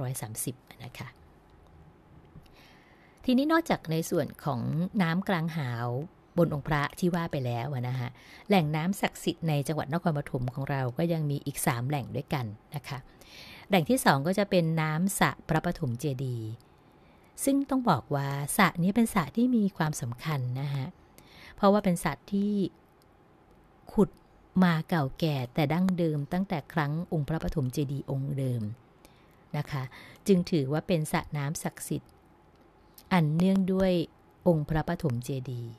A: 2530 นะคะ ทีนี้นอกจากในส่วนของน้ำกลางหาว บนองค์พระที่ว่าไปแล้วนะคะแหล่งน้ำศักดิ์สิทธิ์ในจังหวัดนครปฐมของเราก็ยังมีอีก 3 แหล่งด้วยกันนะคะแหล่งที่ 2 ก็จะเป็นน้ำสระพระปฐมเจดีย์ซึ่งต้องบอกว่าสระนี้เป็นสระที่มีความสำคัญนะคะเพราะว่าเป็นสัตว์ที่ขุดมาเก่าแก่แต่ดั้งเดิมตั้งแต่ครั้งองค์พระปฐมเจดีย์องค์เดิมนะคะจึงถือว่าเป็นสระน้ำศักดิ์สิทธิ์ อันเนื่องด้วยองค์พระปฐมเจดีย์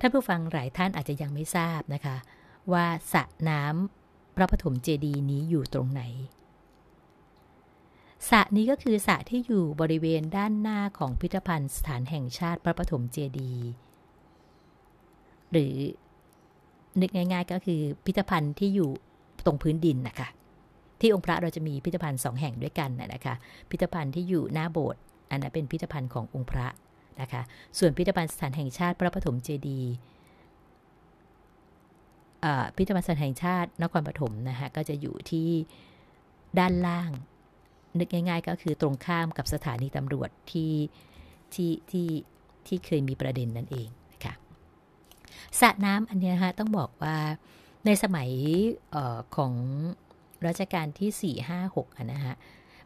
A: ท่านผู้ฟังหลายท่านอาจจะยังไม่ทราบนะคะ ว่าสระน้ำพระปฐมเจดีย์นี้อยู่ตรงไหนสระนี้ก็คือสระที่อยู่บริเวณด้านหน้าของพิพิธภัณฑ์สถานแห่งชาติพระปฐมเจดีย์หรือนึกง่าย ๆ ก็คือพิพิธภัณฑ์ที่อยู่ตรงพื้นดินนะคะที่องค์พระเราจะมีพิพิธภัณฑ์สองแห่งด้วยกันนะคะพิพิธภัณฑ์ที่อยู่หน้าโบสถ์อันนั้นเป็นพิพิธภัณฑ์ขององค์พระ นะคะ ส่วนพิพิธภัณฑ์สถานแห่งชาติพระปฐมเจดีย์พิพิธภัณฑ์สถานแห่งชาตินครปฐมนะคะก็จะอยู่ที่ด้านล่าง นึกง่าย ๆ ก็คือตรงข้ามกับสถานีตำรวจที่ที่ที่ที่เคยมีประเด็นนั่นเองนะคะสระน้ำอันนี้นะคะต้องบอกว่าในสมัยออของรัชกาลที่ 4 5 6อะนะฮะ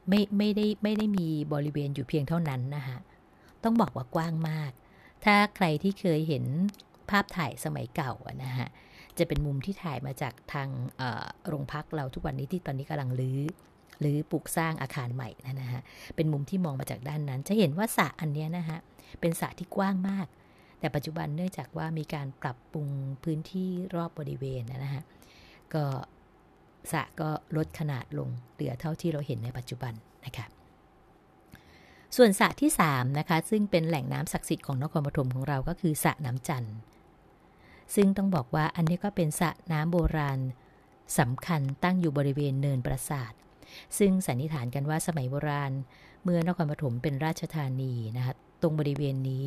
A: ไม่ไม่ได้ไม่ได้มีบริเวณอยู่เพียงเท่านั้นนะคะ ต้องบอกว่ากว้างมาก ถ้าใครที่เคยเห็นภาพถ่ายสมัยเก่านะฮะ จะเป็นมุมที่ถ่ายมาจากทางโรงพักเราทุกวันนี้ที่ตอนนี้กำลังลื้อหรือปลูกสร้างอาคารใหม่นะฮะ เป็นมุมที่มองมาจากด้านนั้น จะเห็นว่าสระอันนี้นะฮะ เป็นสระที่กว้างมาก แต่ปัจจุบันเนื่องจากว่ามีการปรับปรุงพื้นที่รอบบริเวณนะฮะ ก็สระก็ลดขนาดลงเหลือเท่าที่เราเห็นในปัจจุบันนะคะ ส่วนสระที่3นะคะซึ่งเป็นแหล่งน้ำศักดิ์สิทธิ์ของนครปฐมของเราก็คือสระน้ำจันทร์ซึ่งต้องบอกว่าอันนี้ก็เป็นสระน้ำโบราณสำคัญตั้งอยู่บริเวณเนินปราสาท ซึ่งสันนิษฐานกันว่าสมัยโบราณ เมื่อนครปฐมเป็นราชธานีนะคะตรงบริเวณนี้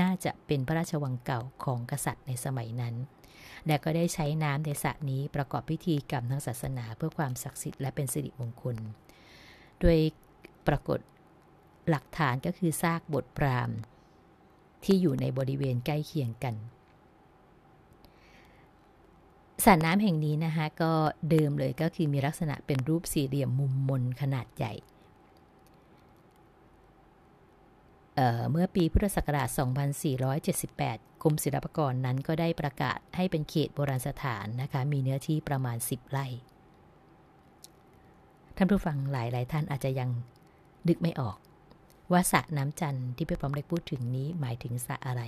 A: น่าจะเป็นพระราชวังเก่าของกษัตริย์ในสมัยนั้น และก็ได้ใช้น้ำในสระนี้ประกอบพิธีกรรมทางศาสนาเพื่อความศักดิ์สิทธิ์และเป็นสิริมงคล โดยปรากฏ หลักฐานก็คือซากบทปรามที่อยู่ในบริเวณใกล้เคียงกันสระน้ำแห่งนี้นะคะก็เดิมเลยก็คือมีลักษณะเป็นรูปสี่เหลี่ยมมุมมนขนาดใหญ่เเมื่อปีพุทธศักราช 2478 กรมศิลปากรนั้นก็ได้ประกาศให้เป็นเขตโบราณสถานนะคะมีเนื้อที่ประมาณ 10 ไร่ ท่านผู้ฟังหลายหลายท่านอาจจะยังนึกไม่ออก ว่าสระน้ำจันทร์ที่พี่ปอมเล็กพูดถึงนี้หมายถึงสระอะไร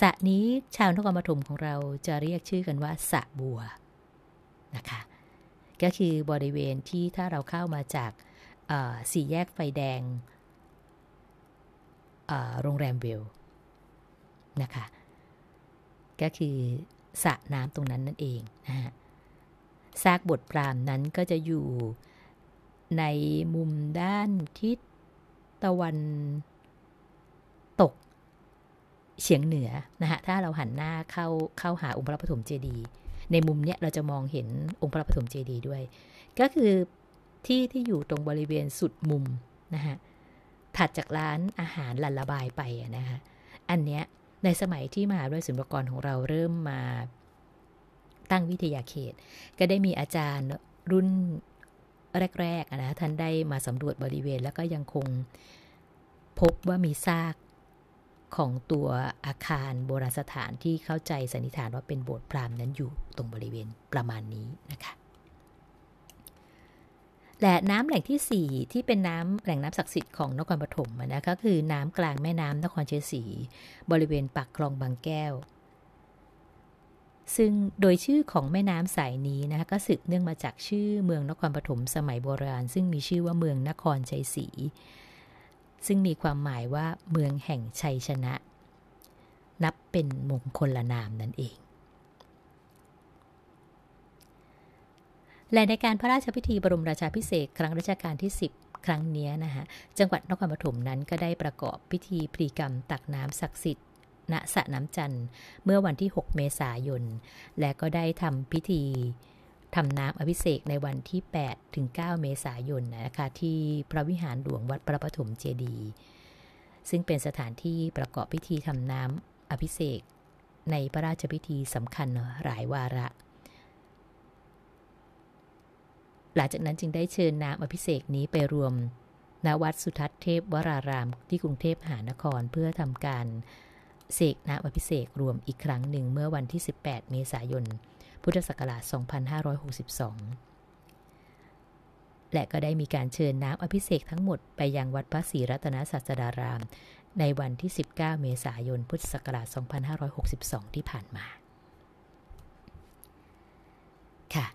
A: สระนี้ชาวนครปฐมของเราจะเรียกชื่อกันว่าสระบัวนะคะก็คือบริเวณที่ถ้าเราเข้ามาจากสี่แยกไฟแดงโรงแรมเวลนะคะก็คือสระน้ำตรงนั้นนั่นเองนะฮะซากบทปรามนั้นก็จะอยู่ในมุมด้านทิศ ตะวันตกเฉียงเหนือนะฮะถ้าเราหันหน้าเข้าเข้าหาองค์พระปฐมเจดีย์ในมุมเนี้ยเราจะมองเห็นองค์พระปฐมเจดีย์ด้วย ก็คือที่ที่อยู่ตรงบริเวณสุดมุมนะฮะถัดจากร้านอาหารลันระบายไปนะฮะอันเนี้ยในสมัยที่มหาวิทยาลัยศิลปากรของเราเริ่มมาตั้งวิทยาเขต ก็ได้มีอาจารย์รุ่น แรกๆนะท่านได้มาสำรวจบริเวณแล้วก็ยังคงพบว่ามีซากของตัวอาคารโบราณสถานที่เข้าใจสันนิษฐานว่าเป็นโบสถ์พราหมณ์นั้นอยู่ตรงบริเวณประมาณนี้นะคะและน้ำแหล่งที่ 4 ที่เป็นน้ำแหล่งน้ำศักดิ์สิทธิ์ของนครปฐมนะก็คือน้ำกลางแม่น้ำนครเชียงศรีบริเวณปากคลองบางแก้ว ซึ่งโดยชื่อของแม่น้ำสายนี้นะคะก็สืบเนื่องมาจากชื่อเมืองนครปฐมสมัยโบราณ ซึ่งมีชื่อว่าเมืองนครชัยศรีซึ่งมีความหมายว่าเมืองแห่งชัยชนะ นับเป็นมงคลละนามนั่นเอง และในการพระราชพิธีบรมราชาพิเศษครั้งรัชกาลที่ 10 ครั้งนี้นะคะจังหวัดนครปฐมนั้นก็ได้ประกอบพิธีพรีกรรมตักน้ำศักดิ์สิทธิ์ ณสระน้ำจันทร์เมื่อวันที่ 6 เมษายน และก็ได้ทำพิธีทำน้ำอภิเษกในวันที่ 8 ถึง 9 เมษายนนะคะที่พระวิหารหลวงวัดพระปฐมเจดีย์ซึ่งเป็นสถานที่ประกอบพิธีทำน้ำอภิเษกในพระราชพิธีสำคัญหลายวาระ หลังจากนั้นจึงได้เชิญน้ำอภิเษกนี้ไปรวมณวัดสุทัศน์เทพวรารามที่กรุงเทพมหานครเพื่อทำการ เสกน้ำอภิเษกรวมอีกครั้งหนึ่งเมื่อวันที่ 18 เมษายน พุทธศักราช 2562 และก็ได้มีการเชิญน้ำอภิเษกทั้งหมดไปยังวัดพระศรีรัตนศาสดาราม ในวันที่ 19 เมษายน พุทธศักราช 2562 ที่ผ่านมา ค่ะ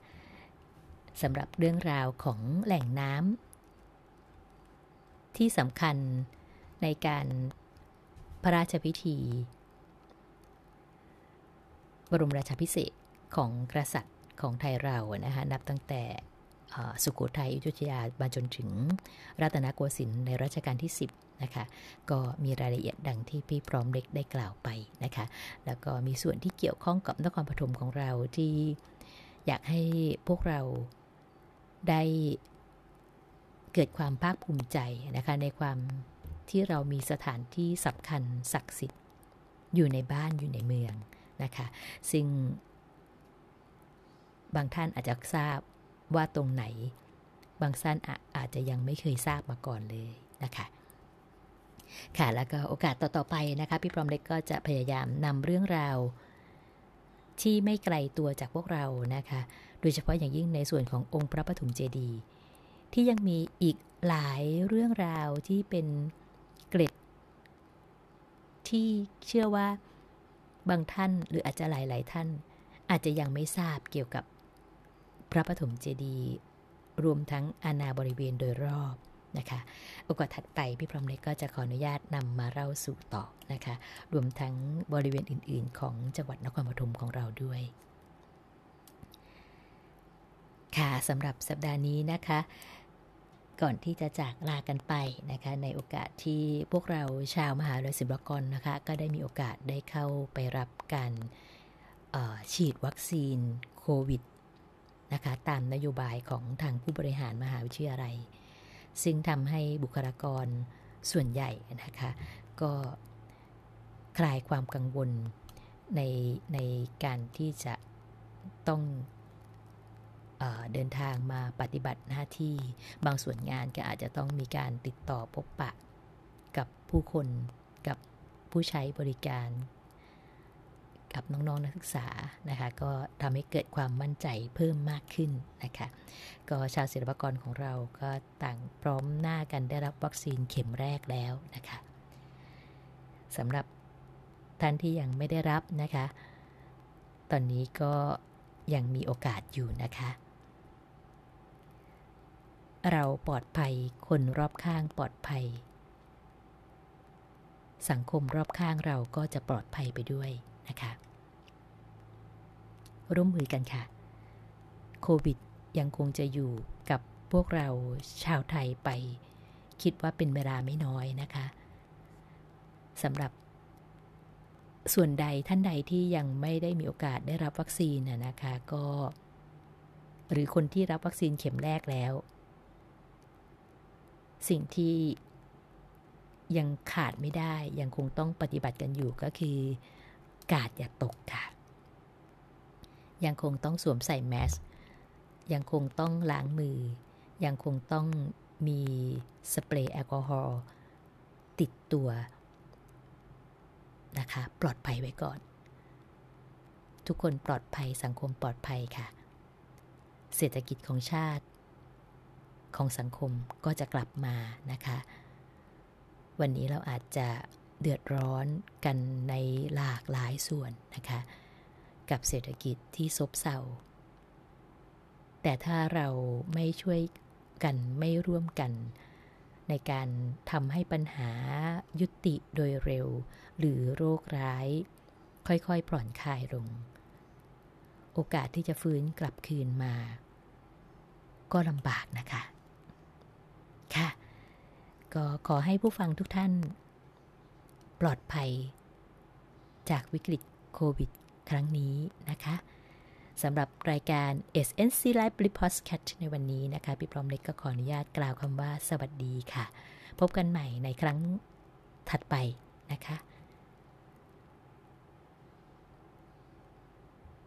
A: สำหรับเรื่องราวของแหล่งน้ำที่สำคัญในการ พระราชพิธี บรมราชาพิเศษของกษัตริย์ของไทยเรานะคะนับตั้งแต่สุโขทัยอยุธยามาจนถึงรัตนโกสินทร์ในรัชกาลที่ 10นะคะก็มีรายละเอียดดังที่พี่พร้อมเล็กได้กล่าวไปนะคะแล้วก็มีส่วนที่เกี่ยวข้องกับนครปฐมของเราที่อยากให้พวกเราได้เกิดความภาคภูมิใจนะคะในความ ที่เรามีสถานที่สำคัญศักดิ์สิทธิ์ อยู่ในบ้านอยู่ในเมืองนะคะ ซึ่ง บางท่านอาจจะทราบว่าตรงไหน บางท่านอาจจะยังไม่เคยทราบมาก่อนเลยนะคะค่ะแล้วก็โอกาสต่อ ๆ ไปนะคะพี่พรอมเล็กก็จะพยายามนำเรื่องราว ที่ไม่ไกลตัวจากพวกเรานะคะ โดยเฉพาะอย่างยิ่งในส่วนขององค์พระปฐมเจดีย์ที่ยังมีอีกหลายเรื่องราวที่เป็น เกร็ด ที่เชื่อว่าบางท่านหรืออาจจะหลาย ๆ ท่าน อาจจะยังไม่ทราบเกี่ยวกับพระปฐมเจดีย์รวมทั้งอาณาบริเวณโดยรอบนะคะโอกาสถัดไปพี่พรหมเล็กก็จะขออนุญาตนำมาเล่าสู่ต่อนะคะ รวมทั้งบริเวณอื่น ๆ ของจังหวัดนครปฐมของเราด้วย ค่ะสำหรับสัปดาห์นี้นะคะ ก่อนที่จะจากลากันไปนะคะในโอกาสที่พวกเราชาวมหาวิทยาลัยศิลปากรนะคะ ก็ได้มีโอกาสได้เข้าไปรับการฉีดวัคซีนโควิดนะคะตามนโยบายของทางผู้บริหารมหาวิทยาลัย ซึ่งทำให้บุคลากรส่วนใหญ่นะคะก็คลายความกังวลในในการที่จะต้อง เดินทางมาปฏิบัติหน้าที่ บางส่วนงานก็อาจจะต้องมีการติดต่อพบปะ กับผู้คนกับผู้ใช้บริการ กับน้องๆนักศึกษานะคะก็ทำให้เกิดความมั่นใจเพิ่มมากขึ้นนะคะก็ชาวศิลปกรของเราก็ต่างพร้อมหน้ากันได้รับวัคซีนเข็มแรกแล้วนะคะสำหรับท่านที่ยังไม่ได้รับนะคะ ตอนนี้ก็ยังมีโอกาสอยู่นะคะ เราปลอดภัย คนรอบข้างปลอดภัย สังคมรอบข้างเราก็จะปลอดภัยไปด้วยนะคะ ร่วมมือกันค่ะ โควิดยังคงจะอยู่กับพวกเราชาวไทยไป คิดว่าเป็นเวลาไม่น้อยนะคะสำหรับ ส่วนใดท่านใดที่ยังไม่ได้มีโอกาสได้รับวัคซีนนะคะก็ หรือคนที่รับวัคซีนเข็มแรกแล้ว สิ่งที่ยังขาดไม่ได้ ยังคงต้องปฏิบัติกันอยู่ก็คือกาดอย่าตกค่ะ ยังคงต้องสวมใส่แมส ยังคงต้องล้างมือ ยังคงต้องมีสเปรย์แอลกอฮอล์ติดตัวนะคะปลอดภัยไว้ก่อน ทุกคนปลอดภัยสังคมปลอดภัยค่ะ เศรษฐกิจของชาติ ของสังคมก็จะกลับมานะคะ วันนี้เราอาจจะเดือดร้อนกันในหลากหลายส่วนนะคะ กับเศรษฐกิจที่ซบเซาแต่ถ้าเราไม่ช่วยกันไม่ร่วมกัน ในการทำให้ปัญหายุติโดยเร็ว หรือโรคร้าย ค่อยๆปล่อนคลายลง โอกาสที่จะฟื้นกลับคืนมา ก็ลำบากนะคะ ค่ะ ก็ขอให้ผู้ฟังทุกท่าน ปลอดภัย จากวิกฤตโควิด ครั้งนี้นะคะสำหรับรายการ SNC Live r e p o d c a s t ในวันนี้นะคะ พี่พร้อมเล็กก็ขออนุญาตกล่าวคำว่าสวัสดีค่ะ พบกันใหม่ในครั้งถัดไปนะคะ